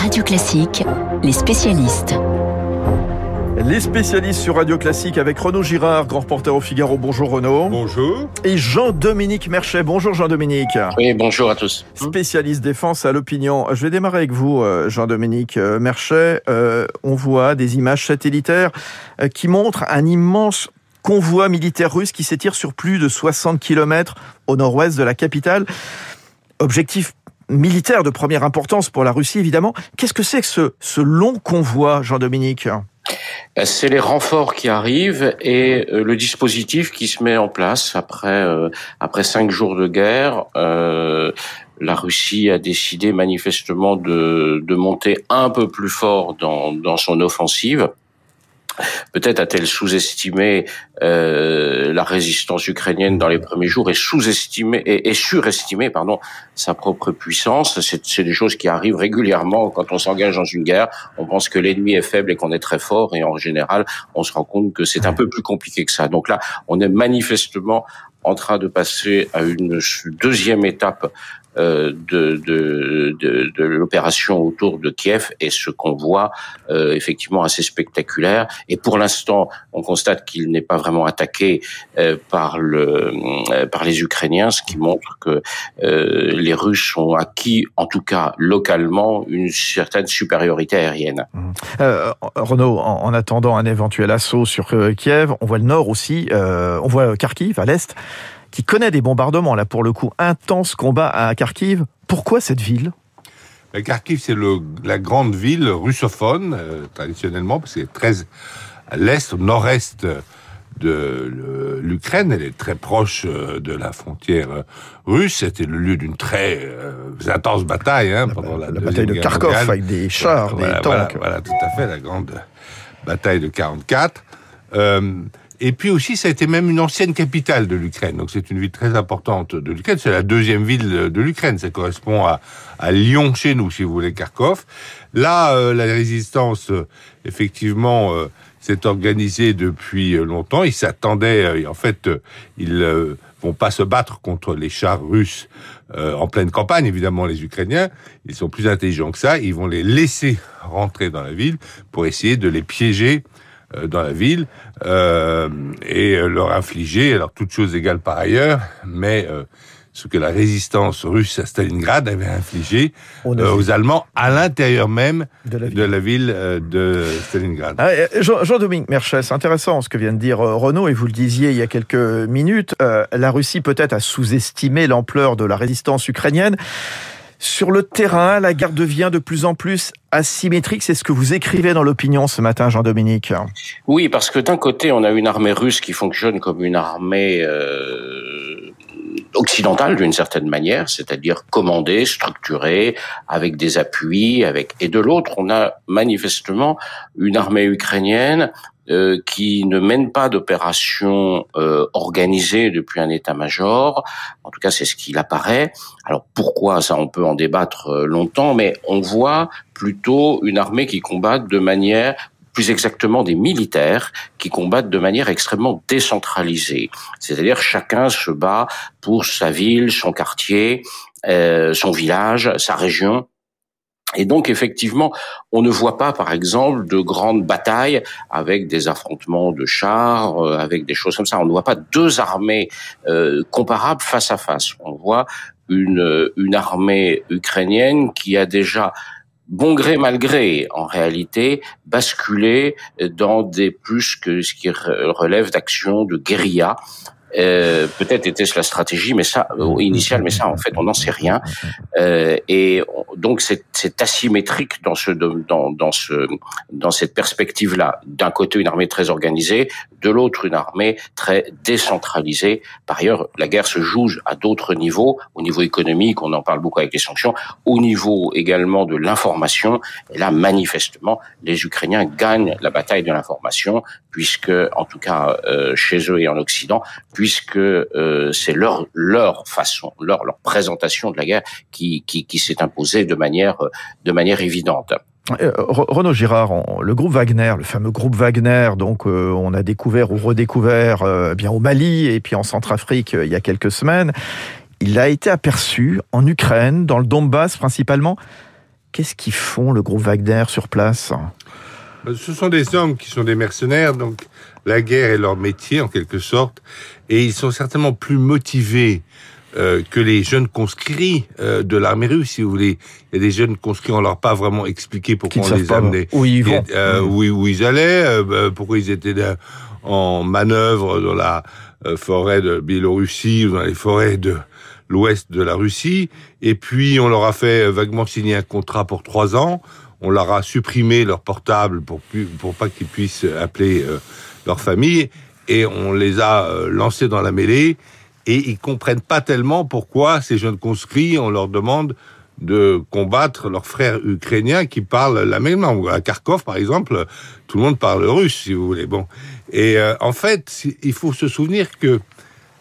Radio Classique, les spécialistes. Les spécialistes sur Radio Classique avec Renaud Girard, grand reporter au Figaro. Bonjour Renaud. Bonjour. Et Jean-Dominique Merchet. Bonjour Jean-Dominique. Oui, bonjour à tous. Spécialiste défense à l'opinion. Je vais démarrer avec vous, euh, Jean-Dominique euh, Merchet. Euh, on voit des images satellitaires qui montrent un immense convoi militaire russe qui s'étire sur plus de 60 km au nord-ouest de la capitale. Objectif militaire de première importance pour la Russie, évidemment. Qu'est-ce que c'est que ce, ce long convoi, Jean-Dominique? Euh, c'est les renforts qui arrivent et euh, le dispositif qui se met en place après euh, après cinq jours de guerre. la Russie a décidé manifestement de, de monter un peu plus fort dans, dans son offensive. Peut-être a-t-elle sous-estimé euh, la résistance ukrainienne dans les premiers jours et sous-estimé et, surestimé pardon sa propre puissance. C'est des choses qui arrivent régulièrement quand on s'engage dans une guerre. On pense que l'ennemi est faible et qu'on est très fort et en général on se rend compte que c'est un peu plus compliqué que ça. Donc là, on est manifestement en train de passer à une deuxième étape de, de, de, de l'opération autour de Kiev et ce qu'on voit euh, effectivement assez spectaculaire. Et pour l'instant, on constate qu'il n'est pas vraiment attaqué euh, par le par les Ukrainiens, ce qui montre que les Russes ont acquis, en tout cas localement, une certaine supériorité aérienne. Mmh. Renaud, en, en, attendant un éventuel assaut sur Kiev, on voit le nord aussi, on voit Kharkiv à l'est qui connaît des bombardements, là pour le coup, intense combat à Kharkiv. Pourquoi cette ville? Kharkiv, c'est la grande ville russophone, euh, traditionnellement, parce qu'elle est très à l'est, au nord-est de l'Ukraine. Elle est très proche euh, de la frontière euh, russe. C'était le lieu d'une très intense bataille hein, pendant la, la bataille de Kharkov avec des chars, des tanks. Voilà, voilà, tout à fait, la grande bataille de 44. Euh, et puis aussi, ça a été même une ancienne capitale de l'Ukraine. Donc c'est une ville très importante de l'Ukraine. C'est la deuxième ville de l'Ukraine. Ça correspond à, à, Lyon chez nous, si vous voulez, Kharkov. Là, euh, la résistance, euh, effectivement, euh, s'est organisée depuis longtemps. Ils s'attendaient, en fait, ils vont pas se battre contre les chars russes en pleine campagne, évidemment, les Ukrainiens. Ils sont plus intelligents que ça. Ils vont les laisser rentrer dans la ville pour essayer de les piéger euh, dans la ville euh, et euh, leur infliger, alors toutes choses égales par ailleurs, mais ce que la résistance russe à Stalingrad avait infligé aux Allemands à l'intérieur même de la ville de, Stalingrad. Ah, Jean-Dominique Merchès, c'est intéressant ce que vient de dire Renaud, et vous le disiez il y a quelques minutes, la Russie peut-être a sous-estimé l'ampleur de la résistance ukrainienne. Sur le terrain, la guerre devient de plus en plus asymétrique. C'est ce que vous écrivez dans l'opinion ce matin, Jean-Dominique. Oui, parce que d'un côté, on a une armée russe qui fonctionne comme une armée euh, occidentale d'une certaine manière, c'est-à-dire commandée, structurée, avec des appuis, avec et de l'autre, on a manifestement une armée ukrainienne euh, qui ne mène pas d'opération euh, organisée depuis un état-major. En tout cas, c'est ce qu'il apparaît. Alors pourquoi ça On peut en débattre euh, longtemps, mais on voit plutôt une armée qui combat de manière plus exactement des militaires qui combattent de manière extrêmement décentralisée. C'est-à-dire chacun se bat pour sa ville, son quartier, euh, son village, sa région. Et donc effectivement, on ne voit pas, par exemple, de grandes batailles avec des affrontements de chars, euh, avec des choses comme ça. On ne voit pas deux armées euh, comparables face à face. On voit une, une armée ukrainienne qui a déjà bon gré mal gré, en réalité, basculé dans des plus que ce qui relève d'actions de guérilla, euh, peut-être était-ce la stratégie, mais ça euh, initiale, mais ça en fait on n'en sait rien. Euh, et donc c'est asymétrique dans ce dans dans ce dans cette perspective-là. D'un côté une armée très organisée, de l'autre une armée très décentralisée. Par ailleurs, la guerre se joue à d'autres niveaux, au niveau économique, on en parle beaucoup avec les sanctions, au niveau également de l'information. Et là, manifestement, les Ukrainiens gagnent la bataille de l'information, puisque en tout cas euh, chez eux et en Occident puisque euh, c'est leur leur façon, leur leur présentation de la guerre qui qui, qui s'est imposée de manière de manière évidente. Euh, Renaud Girard, le groupe Wagner, le fameux groupe Wagner, donc euh, on a découvert ou redécouvert bien au Mali et puis en Centrafrique il y a quelques semaines. Il a été aperçu en Ukraine, dans le Donbass principalement. Qu'est-ce qu'ils font, le groupe Wagner, sur place? Ben, Ce sont des hommes qui sont des mercenaires, donc la guerre est leur métier en quelque sorte, et ils sont certainement plus motivés euh, que les jeunes conscrits euh, de l'armée russe, si vous voulez. Il y a des jeunes conscrits, on leur a pas vraiment expliqué pourquoi on les amenait. où ils vont. Euh, Mmh. où, où ils allaient, euh, bah, pourquoi ils étaient en manœuvre dans la euh, forêt de Biélorussie ou dans les forêts de l'ouest de la Russie. Et puis on leur a fait euh, vaguement signer un contrat pour trois ans. On leur a supprimé leur portable pour pour pas qu'ils puissent appeler euh, leur famille. Et on les a euh, lancés dans la mêlée. Et ils comprennent pas tellement pourquoi ces jeunes conscrits, on leur demande de combattre leurs frères ukrainiens qui parlent la même langue. À Kharkov, par exemple, tout le monde parle russe, si vous voulez. Bon, et euh, en fait, il faut se souvenir que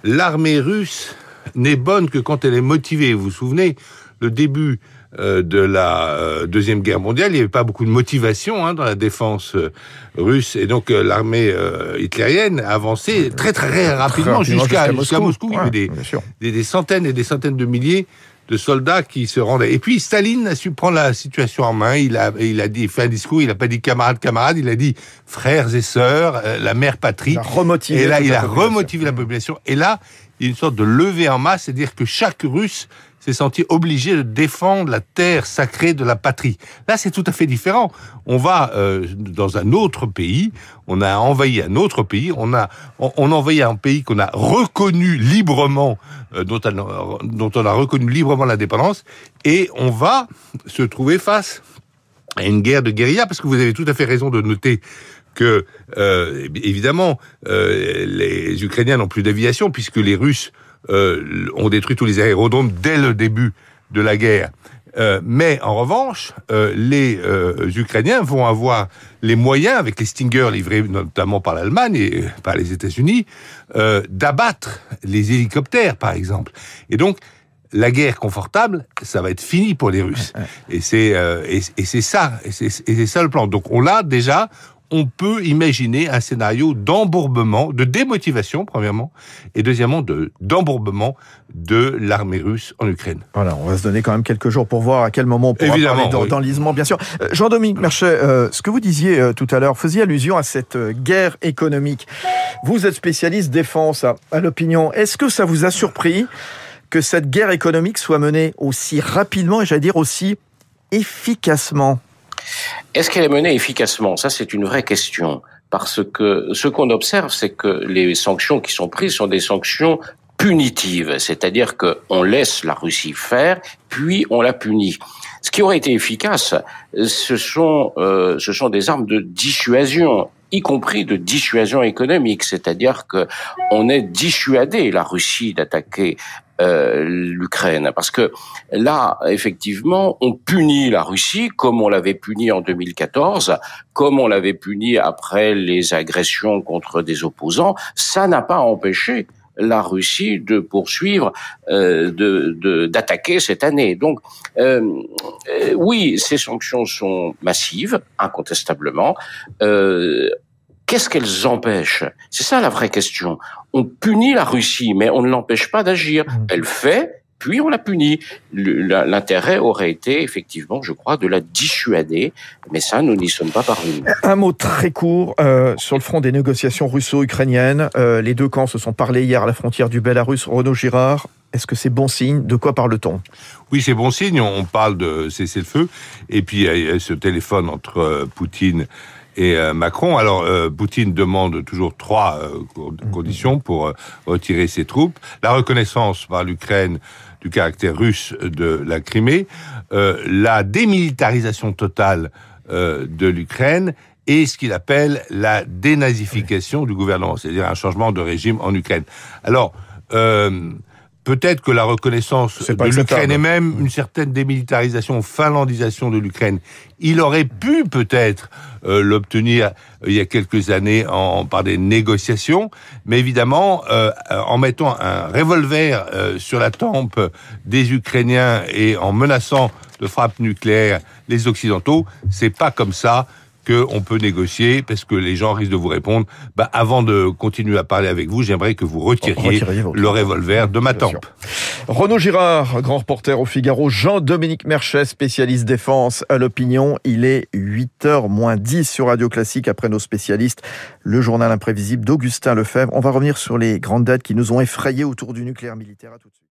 l'armée russe n'est bonne que quand elle est motivée. Vous vous souvenez, le début de la euh, deuxième guerre mondiale, il n'y avait pas beaucoup de motivation hein, dans la défense euh, russe, et donc euh, l'armée euh, hitlérienne avançait très très, très rapidement rapidement jusqu'à Moscou. Il y avait des, des, des centaines et des centaines de milliers de soldats qui se rendaient. Et puis Staline a su prendre la situation en main. Il a, il a dit, fait un discours. Il a pas dit camarades, camarades. Il a dit frères et sœurs, euh, la mère patrie. Il a remotivé Et là, il a population. remotivé la population. Et là, il y a une sorte de levée en masse, c'est-à-dire que chaque Russe s'est senti obligé de défendre la terre sacrée de la patrie. Là, c'est tout à fait différent. On va euh, dans un autre pays, on a envahi un autre pays, on a on, envahi un pays qu'on a reconnu librement, euh, dont, on a, reconnu librement l'indépendance, et on va se trouver face à une guerre de guérilla, parce que vous avez tout à fait raison de noter que, euh, évidemment, les Ukrainiens n'ont plus d'aviation, puisque les Russes euh, ont détruit tous les aérodromes dès le début de la guerre. Euh, mais en revanche, euh, les Ukrainiens vont avoir les moyens, avec les Stinger livrés notamment par l'Allemagne et par les États-Unis, d'abattre les hélicoptères, par exemple. Et donc, la guerre confortable, ça va être fini pour les Russes. Et c'est et, et c'est ça, et c'est ça le plan. Donc on l'a déjà. On peut imaginer un scénario d'embourbement, de démotivation premièrement, et deuxièmement de d'embourbement de l'armée russe en Ukraine. Voilà, on va se donner quand même quelques jours pour voir à quel moment on pourra Évidemment, parler oui. bien sûr. Euh, Jean-Dominique Merchet, euh, ce que vous disiez euh, tout à l'heure faisait allusion à cette guerre économique. Vous êtes spécialiste défense à, à l'opinion. Est-ce que ça vous a surpris que cette guerre économique soit menée aussi rapidement et j'allais dire aussi efficacement? Est-ce qu'elle est menée efficacement? Ça, c'est une vraie question. Parce que ce qu'on observe, c'est que les sanctions qui sont prises sont des sanctions punitives, c'est-à-dire qu'on laisse la Russie faire, puis on la punit. Ce qui aurait été efficace, ce sont, euh, ce sont des armes de dissuasion, y compris de dissuasion économique, c'est-à-dire que on est dissuadé la Russie d'attaquer euh, l'Ukraine, parce que là, effectivement, on punit la Russie comme on l'avait puni en 2014, comme on l'avait puni après les agressions contre des opposants. Ça n'a pas empêché la Russie de poursuivre, euh, de d'attaquer cette année. Donc, euh, euh, oui, ces sanctions sont massives, incontestablement. Euh, Qu'est-ce qu'elles empêchent? C'est ça la vraie question. On punit la Russie, mais on ne l'empêche pas d'agir. Elle fait, puis on la punit. L'intérêt aurait été effectivement, je crois, de la dissuader, mais ça, nous n'y sommes pas parvenus. Un mot très court euh, sur le front des négociations russo-ukrainiennes. Euh, les deux camps se sont parlé hier à la frontière du Bélarus. Renaud Girard, est-ce que c'est bon signe? De quoi parle-t-on? Oui, c'est bon signe. On parle de cessez-le-feu. Et puis, il y a ce téléphone entre euh, Poutine et euh, Macron. Alors, euh, Poutine demande toujours trois euh, co- conditions pour retirer ses troupes. La reconnaissance par l'Ukraine du caractère russe de la Crimée, la démilitarisation totale de l'Ukraine et ce qu'il appelle la dénazification du gouvernement, c'est-à-dire un changement de régime en Ukraine. Alors, euh, peut-être que la reconnaissance de l'Ukraine et même une certaine démilitarisation, finlandisation de l'Ukraine, il aurait pu peut-être euh, l'obtenir euh, il y a quelques années en, par des négociations, mais évidemment, euh, en mettant un revolver euh, sur la tempe des Ukrainiens et en menaçant de frappe nucléaire les Occidentaux, c'est pas comme ça qu'on peut négocier parce que les gens risquent de vous répondre bah, avant de continuer à parler avec vous, j'aimerais que vous retiriez, le revolver de ma tempe. Renaud Girard, grand reporter au Figaro, Jean-Dominique Merchet, spécialiste défense à l'opinion. Il est 8h moins 10 sur Radio Classique après nos spécialistes. Le journal imprévisible d'Augustin Lefebvre. On va revenir sur les grandes dates qui nous ont effrayés autour du nucléaire militaire. À tout de suite.